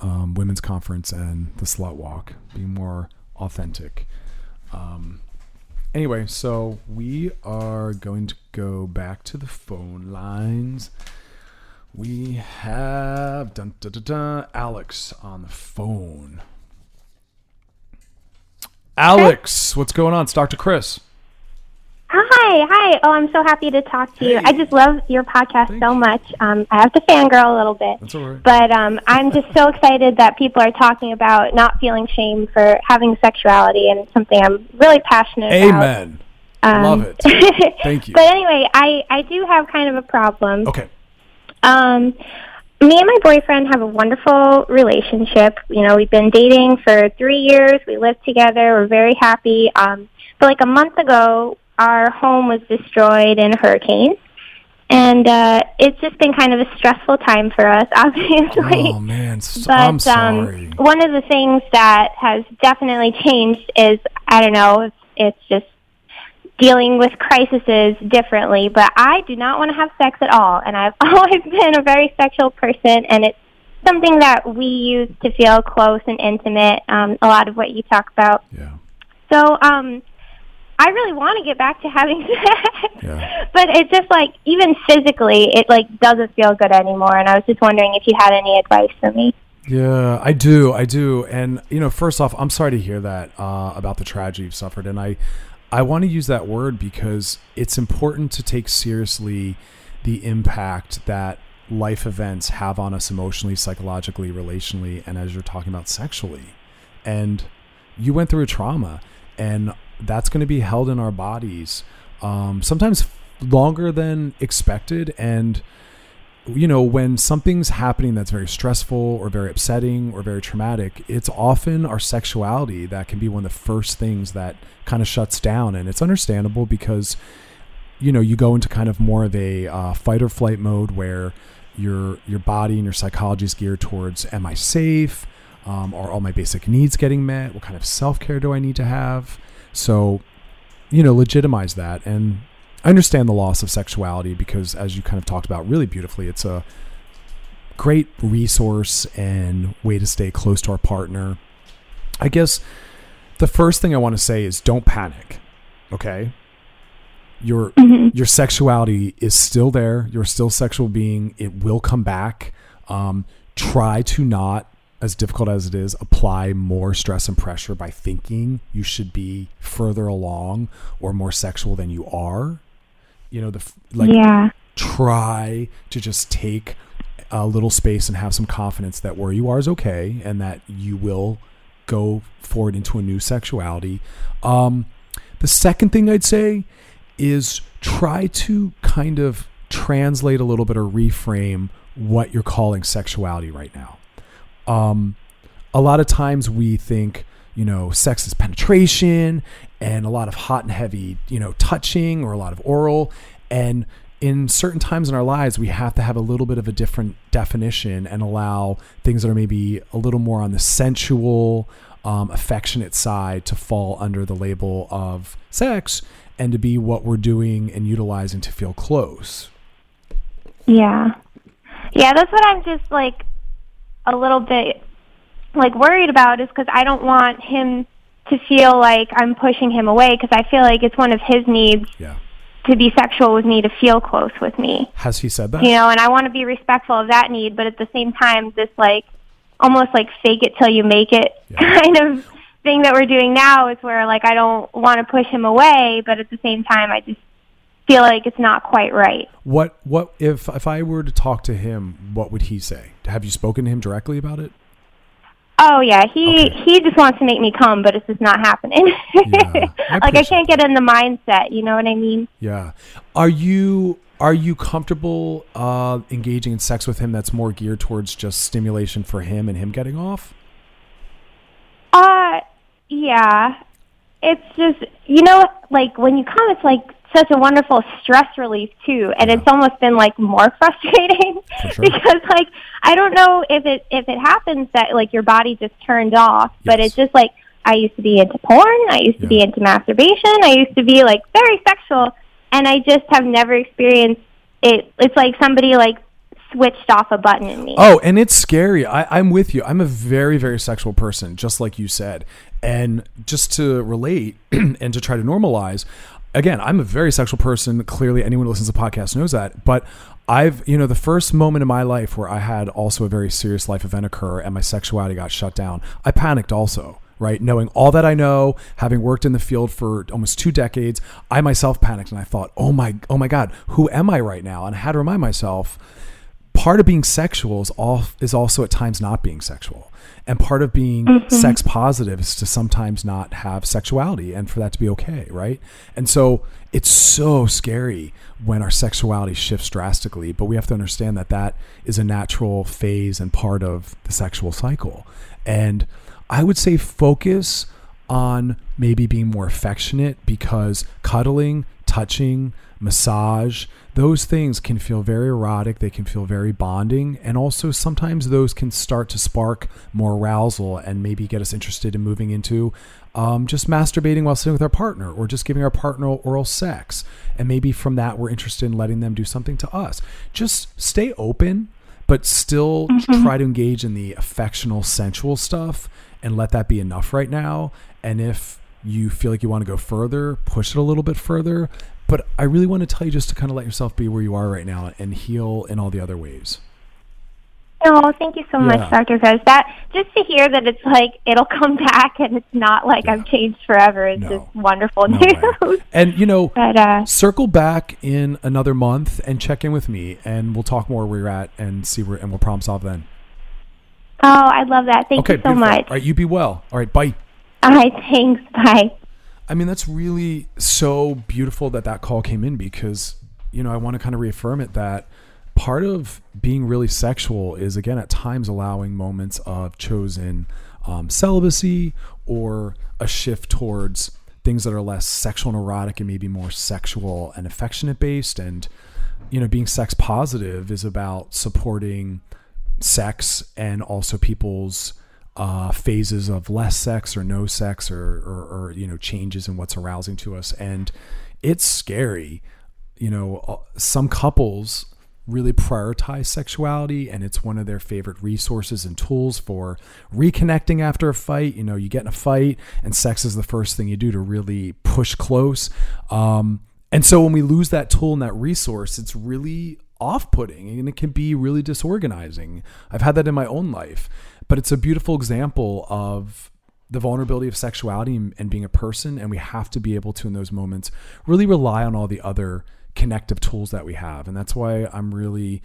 S4: um, women's conference and the slut walk, be more authentic. Um, anyway, so we are going to go back to the phone lines. We have dun, dun, dun, dun, Alex on the phone. Alex, what's going on? It's Dr. Chris.
S9: Hi, hi. Oh, I'm so happy to talk to you. I just love your podcast so much. Um, I have to fangirl a little bit.
S4: That's all right.
S9: But um, I'm just so excited that people are talking about not feeling shame for having sexuality, and it's something I'm really passionate about.
S4: Amen.
S9: Um,
S4: Love it. Thank you.
S9: But anyway, I, I do have kind of a problem.
S4: Okay.
S9: Um, me and my boyfriend have a wonderful relationship. You know, we've been dating for three years. We live together. We're very happy. Um, but like a month ago, our home was destroyed in a hurricane. And uh, it's just been kind of a stressful time for us, obviously.
S4: Oh man, s-
S9: But
S4: I'm sorry.
S9: Um, one of the things that has definitely changed is I don't know if it's just dealing with crises differently. But I do not want to have sex at all, and I've always been a very sexual person, and it's something that we use to feel close and intimate. Um, a lot of what you talk about.
S4: Yeah.
S9: So um, I really want to get back to having sex,
S4: Yeah.
S9: but it's just like even physically, it like doesn't feel good anymore. And I was just wondering if you had any advice for me.
S4: Yeah, I do. I do. And you know, first off, I'm sorry to hear that uh, about the tragedy you've suffered. And I, I want to use that word because it's important to take seriously the impact that life events have on us emotionally, psychologically, relationally, and as you're talking about sexually. And you went through a trauma, and that's going to be held in our bodies um, sometimes longer than expected. And you know, when something's happening that's very stressful or very upsetting or very traumatic, it's often our sexuality that can be one of the first things that kind of shuts down. And it's understandable because, you know, you go into kind of more of a uh, fight or flight mode where your your body and your psychology is geared towards: Am I safe? Um, are all my basic needs getting met? What kind of self care do I need to have? So, you know, legitimize that and I understand the loss of sexuality because, as you kind of talked about really beautifully, it's a great resource and way to stay close to our partner. I guess the first thing I want to say is don't panic. Okay. Your your sexuality is still there. You're still a sexual being. It will come back. Um, try to not, as difficult as it is, apply more stress and pressure by thinking you should be further along or more sexual than you are. You know the like
S9: yeah.
S4: try to just take a little space and have some confidence that where you are is okay and that you will go forward into a new sexuality. Um, the second thing I'd say is try to kind of translate a little bit or reframe what you're calling sexuality right now. Um, a lot of times we think, you know, sex is penetration and a lot of hot and heavy, you know, touching or a lot of oral. And in certain times in our lives, we have to have a little bit of a different definition and allow things that are maybe a little more on the sensual, um, affectionate side to fall under the label of sex and to be what we're doing and utilizing to feel close.
S9: Yeah. Yeah, that's what I'm just like a little bit like worried about is because I don't want him to feel like I'm pushing him away because I feel like it's one of his needs
S4: Yeah.
S9: to be sexual with me to feel close with me.
S4: Has he said that?
S9: You know, and I want to be respectful of that need, but at the same time, this like almost like fake it till you make it kind of thing that we're doing now is where like I don't want to push him away, but at the same time, I just feel like it's not quite right.
S4: What what if if I were to talk to him, what would he say? Have you spoken to him directly about it?
S9: Oh yeah, he he just wants to make me come, but it's just not happening.
S4: I
S9: like I can't get in the mindset, you know what I mean?
S4: Yeah. Are you are you comfortable uh, engaging in sex with him that's more geared towards just stimulation for him and him getting off?
S9: Uh, yeah. It's just you know, like when you come, it's like such a wonderful stress relief too, and it's almost been like more frustrating because like I don't know if it if it happens that like your body just turned off, but it's just like I used to be into porn, I used to be into masturbation, I used to be like very sexual, and I just have never experienced it. It's like somebody like switched off a button in me.
S4: Oh, and it's scary. I, I'm with you. I'm a very, very sexual person, just like you said. And just to relate and to try to normalize, again, I'm a very sexual person. Clearly, anyone who listens to the podcast knows that. But I've, you know, the first moment in my life where I had also a very serious life event occur and my sexuality got shut down, I panicked also. Right, knowing all that I know, having worked in the field for almost two decades, I myself panicked and I thought, "Oh my, oh my God, who am I right now?" And I had to remind myself, part of being sexual is all is also at times not being sexual. And part of being
S10: Mhm.
S4: sex positive is to sometimes not have sexuality and for that to be okay right? And so it's so scary when our sexuality shifts drastically but we have to understand that that is a natural phase and part of the sexual cycle. And i would say focus on maybe being more affectionate because cuddling touching massage those things can feel very erotic they can feel very bonding and also sometimes those can start to spark more arousal and maybe get us interested in moving into um, just masturbating while sitting with our partner or just giving our partner oral sex. And maybe from that we're interested in letting them do something to us. Just stay open but still
S10: Mhm.
S4: try to engage in the affectional sensual stuff and let that be enough right now. And if you feel like you want to go further push it a little bit further but i really want to tell you just to kind of let yourself be where you are right now and heal in all the other ways
S9: Oh, thank you so
S4: Yeah.
S9: much, Dr. Fez. That just to hear that it's like it'll come back and it's not like I've changed forever is just wonderful news.
S4: and you know
S9: But, uh,
S4: circle back in another month and check in with me and we'll talk more where you're at and see where and we'll problem solve then
S9: Oh, I love that. Thank
S4: okay
S9: you so
S4: beautiful.
S9: much.
S4: all right you be well all right bye
S9: All right, thanks. Bye.
S4: I mean, that's really so beautiful that that call came in because, you know, I want to kind of reaffirm it that part of being really sexual is, again, at times allowing moments of chosen um, celibacy or a shift towards things that are less sexual and erotic and maybe more sexual and affectionate based. And, you know, being sex positive is about supporting sex and also people's uh, phases of less sex or no sex or, or, or you know changes in what's arousing to us. And it's scary. You know uh, some couples really prioritize sexuality and it's one of their favorite resources and tools for reconnecting after a fight. You know you get in a fight and sex is the first thing you do to really push close. Um, and so when we lose that tool and that resource it's really off-putting and it can be really disorganizing. I've had that in my own life but it's a beautiful example of the vulnerability of sexuality and, being a person and we have to be able to in those moments really rely on all the other connective tools that we have. And that's why i'm really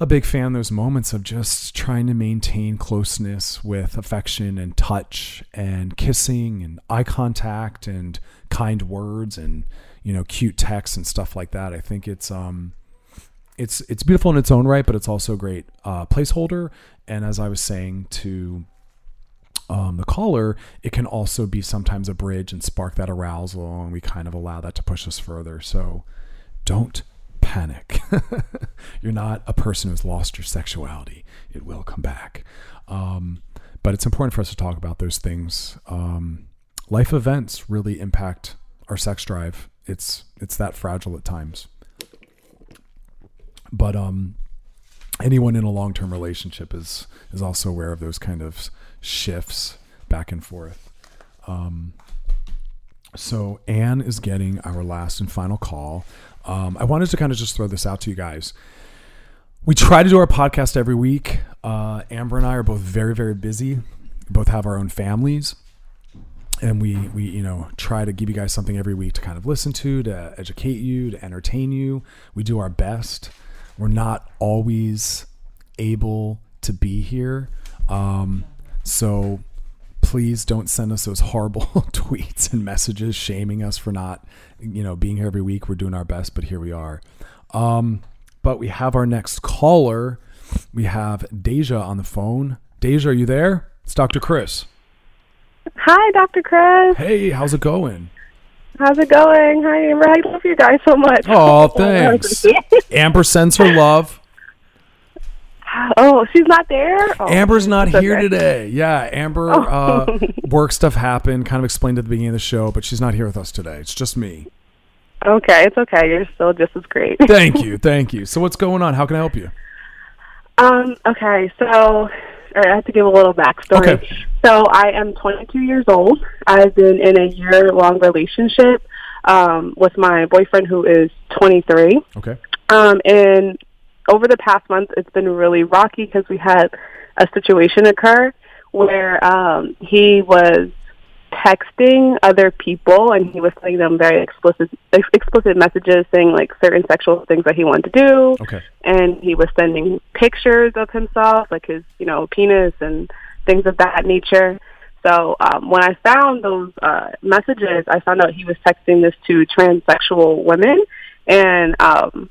S4: a big fan those moments of just trying to maintain closeness with affection and touch and kissing and eye contact and kind words and you know cute texts and stuff like that. I think it's um it's it's beautiful in its own right, but it's also a great uh, placeholder. And as I was saying to um, the caller, it can also be sometimes a bridge and spark that arousal, and we kind of allow that to push us further. So don't panic. You're not a person who's lost your sexuality. It will come back. Um, but it's important for us to talk about those things. Um, life events really impact our sex drive. It's it's that fragile at times. But um, anyone in a long term relationship is is also aware of those kind of shifts back and forth. Um, so Anne is getting our last and final call. Um, I wanted to kind of just throw this out to you guys. We try to do our podcast every week. Uh, Amber and I are both very, very busy. We both have our own families, and we we you know try to give you guys something every week to kind of listen to, to educate you, to entertain you. We do our best. We're not always able to be here, um, so please don't send us those horrible tweets and messages shaming us for not you know being here every week. We're doing our best, but here we are. Um, but we have our next caller. We have Deja on the phone. Deja, are you there? It's Dr. Chris.
S10: Hi, Dr. Chris.
S4: Hey, how's it going?
S10: How's it going? Hi, Amber. I love you guys so much.
S4: Oh, thanks. Amber sends her love.
S10: Oh, she's not there? Oh,
S4: Amber's not here
S10: okay.
S4: today. Yeah, Amber,
S10: Oh.
S4: uh, work stuff happened, kind of explained at the beginning of the show, but she's not here with us today. It's just me.
S10: Okay, it's okay. You're still just as great.
S4: Thank you. Thank you. So, what's going on? How can I help you?
S10: Um, okay, so right, I have to give a little backstory.
S4: Okay.
S10: So I am 22 years old. I've been in a year-long relationship um, with my boyfriend who is 23.
S4: Okay.
S10: Um, and over the past month, it's been really rocky because we had a situation occur where um, he was texting other people and he was sending them very explicit ex- explicit messages saying like certain sexual things that he wanted to do.
S4: Okay.
S10: and he was sending pictures of himself like his you know penis and things of that nature. So um, when i found those uh, messages i found out he was texting this to transsexual women. And um,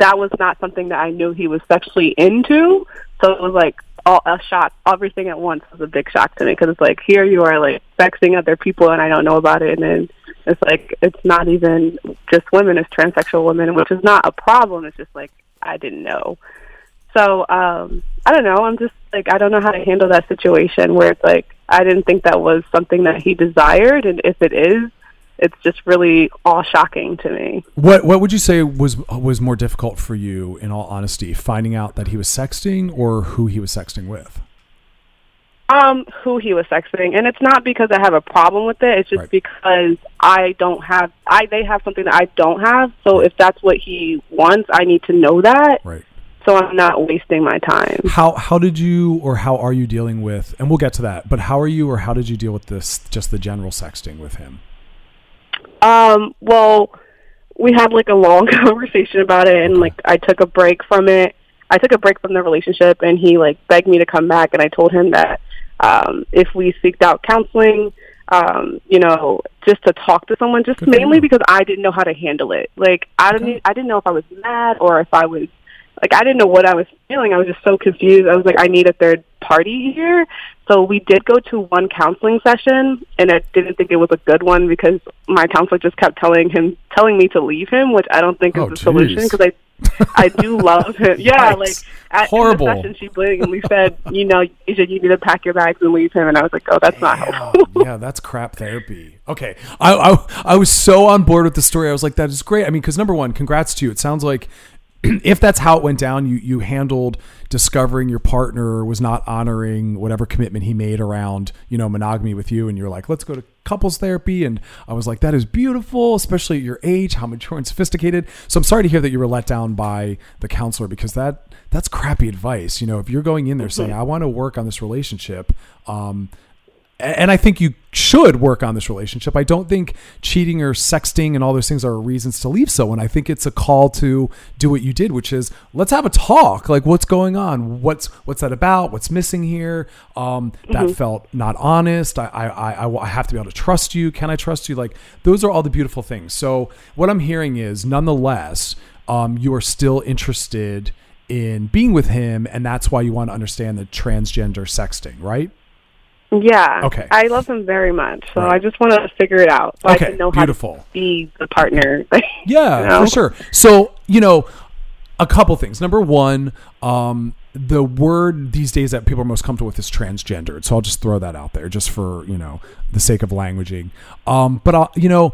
S10: that was not something that i knew he was sexually into. So it was like all, a shock everything at once was a big shock to me because it's like here you are like sexting other people and i don't know about it and then it's like it's not even just women it's transsexual women which is not a problem it's just like i didn't know. So um i don't know i'm just like i don't know how to handle that situation where it's like i didn't think that was something that he desired and if it is it's just really all shocking to me
S4: What What would you say was was more difficult for you, in all honesty, finding out that he was sexting or who he was sexting with?
S10: Um, who he was sexting, and it's not because I have a problem with it. It's just because I don't have. I they have something that I don't have. So if that's what he wants, I need to know that.
S4: Right.
S10: So I'm not wasting my time.
S4: How How did you or how are you dealing with? And we'll get to that. But how are you or how did you deal with this? Just the general sexting with him.
S10: Um, well, we had like a long conversation about it, and like I took a break from it. I took a break from the relationship, and he like begged me to come back, and I told him that um, if we seeked out counseling, um, you know, just to talk to someone, just mainly because I didn't know how to handle it. Like I didn't, I didn't know if I was mad or if I was like I didn't know what I was feeling. I was just so confused. I was like, I need a third party here. So we did go to one counseling session, and I didn't think it was a good one because my counselor just kept telling him, telling me to leave him, which I don't think is
S4: Oh,
S10: the solution because I, I do love him. Yeah,
S4: Yikes.
S10: like at
S4: Horrible.
S10: In the session, she blatantly said, you know, you should you need to pack your bags and leave him, and I was like, oh, that's not helpful.
S4: yeah, that's crap therapy. Okay, I, I I was so on board with the story. I was like, that is great. I mean, because number one, congrats to you. It sounds like if that's how it went down, you you handled discovering your partner was not honoring whatever commitment he made around you know monogamy with you, and you're like, let's go to couples therapy. And I was like, that is beautiful, especially at your age, how mature and sophisticated. So I'm sorry to hear that you were let down by the counselor because that that's crappy advice. You know, if you're going in there saying, I want to work on this relationship, um, and I think you should work on this relationship. I don't think cheating or sexting and all those things are reasons to leave someone. I think it's a call to do what you did, which is let's have a talk. Like, what's going on? What's what's that about? What's missing here? Um, that
S11: Mhm.
S4: felt not honest. I, I I I I have to be able to trust you. Can I trust you? Like, those are all the beautiful things. So what I'm hearing is, nonetheless. um, you are still interested in being with him, and that's why you want to understand the transgender sexting, right?
S10: Yeah.
S4: Okay.
S10: I love him very much, so
S4: Right.
S10: I just want to figure it out so
S4: Okay,
S10: I can know
S4: beautiful.
S10: how to be the partner.
S4: Yeah,
S10: You know?
S4: for sure. So, you know, a couple things. Number one, um, the word these days that people are most comfortable with is transgendered. So I'll just throw that out there just for, you know, the sake of languaging. Um, but, I'll, you know,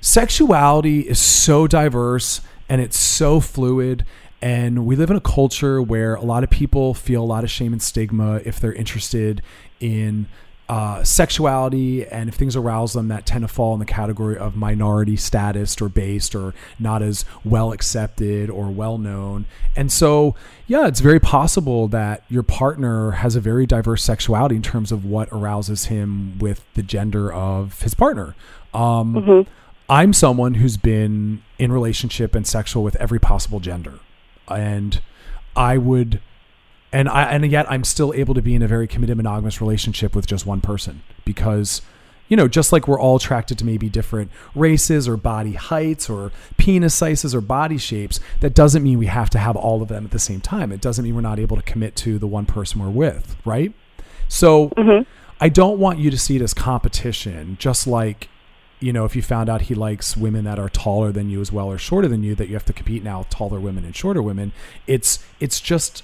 S4: sexuality is so diverse and it's so fluid. And we live in a culture where a lot of people feel a lot of shame and stigma if they're interested in uh, sexuality and if things arouse them that tend to fall in the category of minority status or based or not as well accepted or well known. And so, yeah, it's very possible that your partner has a very diverse sexuality in terms of what arouses him with the gender of his partner. Um, I'm someone who's been in relationship and sexual with every possible gender. And I would and I and yet I'm still able to be in a very committed monogamous relationship with just one person because you know just like we're all attracted to maybe different races or body heights or penis sizes or body shapes that doesn't mean we have to have all of them at the same time. It doesn't mean we're not able to commit to the one person we're with right? So mm-hmm. I don't want you to see it as competition just like you know, if you found out he likes women that are taller than you as well or shorter than you, that you have to compete now with taller women and shorter women. It's it's just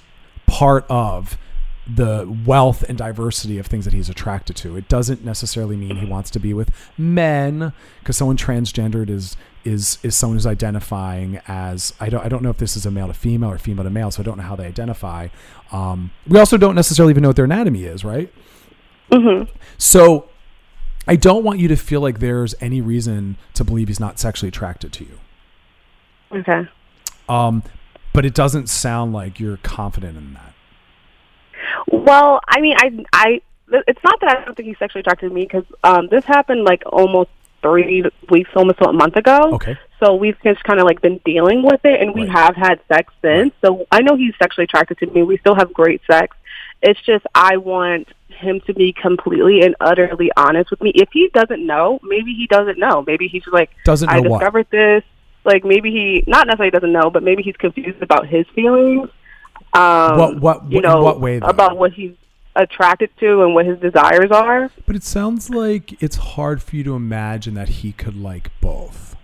S4: part of the wealth and diversity of things that he's attracted to. It doesn't necessarily mean he wants to be with men because someone transgendered is is is someone who's identifying as I don't I don't know if this is a male to female or female to male, so I don't know how they identify. Um, we also don't necessarily even know what their anatomy is, right?
S10: Mm-hmm.
S4: So I don't want you to feel like there's any reason to believe he's not sexually attracted to you.
S10: Okay.
S4: Um, but it doesn't sound like you're confident in that.
S10: Well, I mean, I, I, it's not that I don't think he's sexually attracted to me because um, this happened like almost three weeks, almost a month ago.
S4: Okay.
S10: So we've just kind of like been dealing with it, and we have had sex since. So I know he's sexually attracted to me. We still have great sex. It's just I want him to be completely and utterly honest with me. If he doesn't know, maybe he doesn't know. Maybe he's like,
S4: Doesn't
S10: I
S4: know what?
S10: discovered this. Like maybe he not necessarily doesn't know, but maybe he's confused about his feelings. Um,
S4: What- what-
S10: you know
S4: what way, though?
S10: about what he's attracted to and what his desires are.
S4: But it sounds like it's hard for you to imagine that he could like both.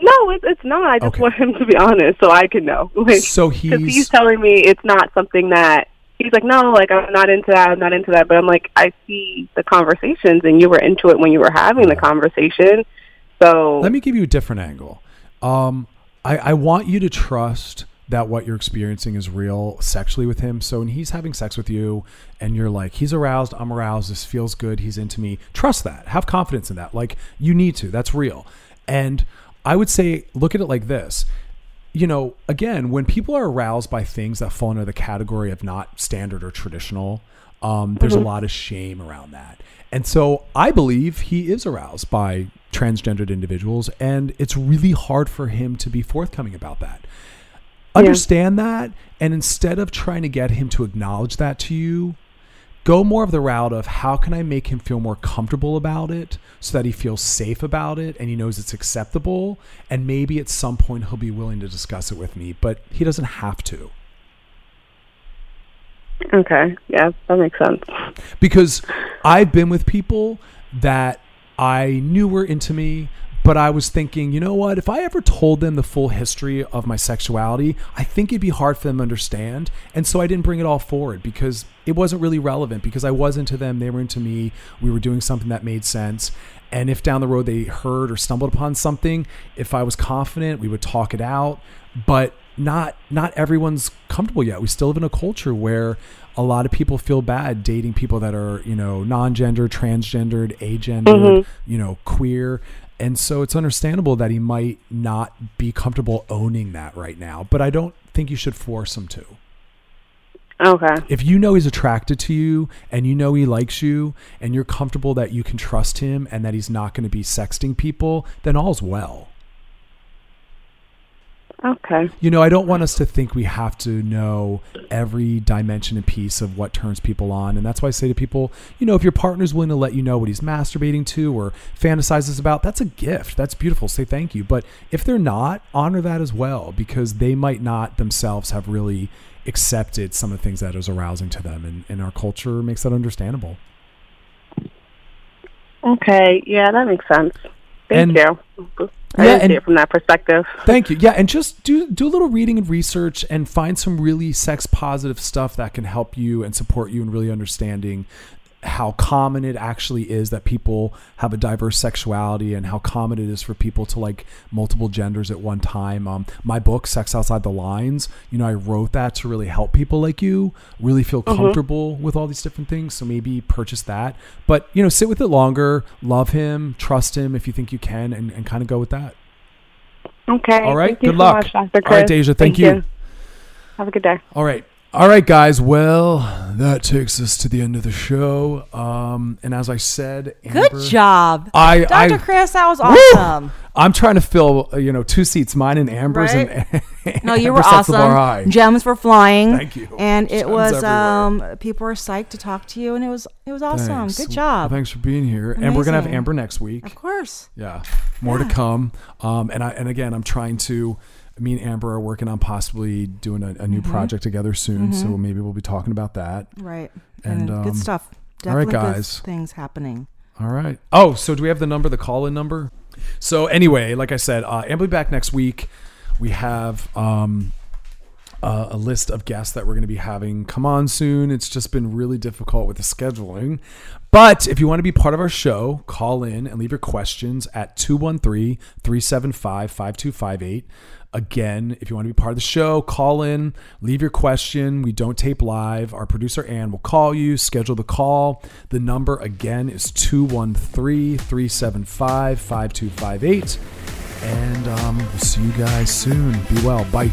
S10: No, it's it's not. I just
S4: Okay.
S10: want him to be honest so I can know. Like,
S4: So
S10: 'cause
S4: he's-
S10: he's telling me it's not something that he's like, no, like I'm not into that. I'm not into that. But I'm like, I see the conversations, and you were into it when you were having the conversation. So
S4: Let me give you a different angle. Um, I, I want you to trust that what you're experiencing is real sexually with him. So when he's having sex with you and you're like, he's aroused, I'm aroused, this feels good, he's into me, trust that. Have confidence in that. Like you need to. That's real. And I would say, look at it like this. You know, again, when people are aroused by things that fall under the category of not standard or traditional, um, there's a
S10: Mhm.
S4: lot of shame around that. And so I believe he is aroused by transgendered individuals, and it's really hard for him to be forthcoming about that. Understand that, and instead of trying to get him to acknowledge that to you, go more of the route of how can I make him feel more comfortable about it so that he feels safe about it and he knows it's acceptable. And maybe at some point he'll be willing to discuss it with me, but he doesn't have to.
S10: Okay, yeah, that makes sense.
S4: because I've been with people that I knew were into me, but I was thinking, you know what? If I ever told them the full history of my sexuality, I think it'd be hard for them to understand. And so I didn't bring it all forward because it wasn't really relevant because I was into them, they were into me, we were doing something that made sense. And if down the road they heard or stumbled upon something, if I was confident, we would talk it out. But not not everyone's comfortable yet. We still live in a culture where a lot of people feel bad dating people that are, you know, non-gender, transgendered, agendered,
S10: Mhm.
S4: you know, queer. And so it's understandable that he might not be comfortable owning that right now, but I don't think you should force him to.
S10: Okay.
S4: If you know he's attracted to you and you know he likes you and you're comfortable that you can trust him and that he's not going to be sexting people, then all's well.
S10: Okay.
S4: You know, I don't want us to think we have to know every dimension and piece of what turns people on. And that's why I say to people, you know, if your partner's willing to let you know what he's masturbating to or fantasizes about, that's a gift. That's beautiful. Say thank you. But if they're not, honor that as well because they might not themselves have really accepted some of the things that is arousing to them. And, and our culture makes that understandable.
S10: Okay. Yeah, that makes sense. Thank
S4: And-
S10: you. I
S4: Yeah, and-
S10: see it from that perspective.
S4: Thank you. Yeah, and just do do a little reading and research and find some really sex positive stuff that can help you and support you in really understanding how common it actually is that people have a diverse sexuality and how common it is for people to like multiple genders at one time. Um, my book, Sex Outside the Lines, you know, I wrote that to really help people like you really feel
S10: Mhm.
S4: comfortable with all these different things. So maybe purchase that. But, you know, sit with it longer, love him, trust him if you think you can, and, and kind of go with that.
S10: Okay.
S4: All right.
S10: Thank you
S4: Good
S10: so
S4: luck.
S10: much, Dr.
S4: All right. Deja. Thank, you.
S10: Have a good day.
S4: All right. All right, guys. Well, that takes us to the end of the show. Um, and as I said,
S6: Good job.
S4: I,
S6: Dr.
S4: I,
S6: Chris, that was
S4: Woo!
S6: awesome.
S4: I'm trying to fill, you know, two seats, mine and Amber's.
S6: Right?
S4: And,
S6: No, you
S4: Amber
S6: were
S4: sets the bar
S6: awesome. Gems were flying.
S4: Thank you.
S6: And it
S4: Gems
S6: was um people were psyched to talk to you and it was it was awesome.
S4: Thanks.
S6: Good job.
S4: Well, thanks for being here. And we're gonna have Amber next week.
S6: Of course.
S4: Yeah, more to come. Um, and I and again, I'm trying to. Me and Amber are working on possibly doing a, a new
S6: Mhm.
S4: project together soon. So
S6: Mhm.
S4: maybe we'll be talking about that.
S6: Right.
S4: And
S6: And
S4: um,
S6: good stuff.
S4: All right,
S6: Definitely good
S4: guys.
S6: things happening.
S4: All right. Oh, so do we have the number, the call in number? So, anyway, like I said, uh, Amber will be back next week. We have um, uh, a list of guests that we're going to be having come on soon. It's just been really difficult with the scheduling. But if you want to be part of our show, call in and leave your questions at 213 375 5258. Again, if you want to be part of the show, call in, leave your question. We don't tape live. Our producer, Ann, will call you, schedule the call. The number again is 213 375 5258. And um, we'll see you guys soon. Be well. Bye.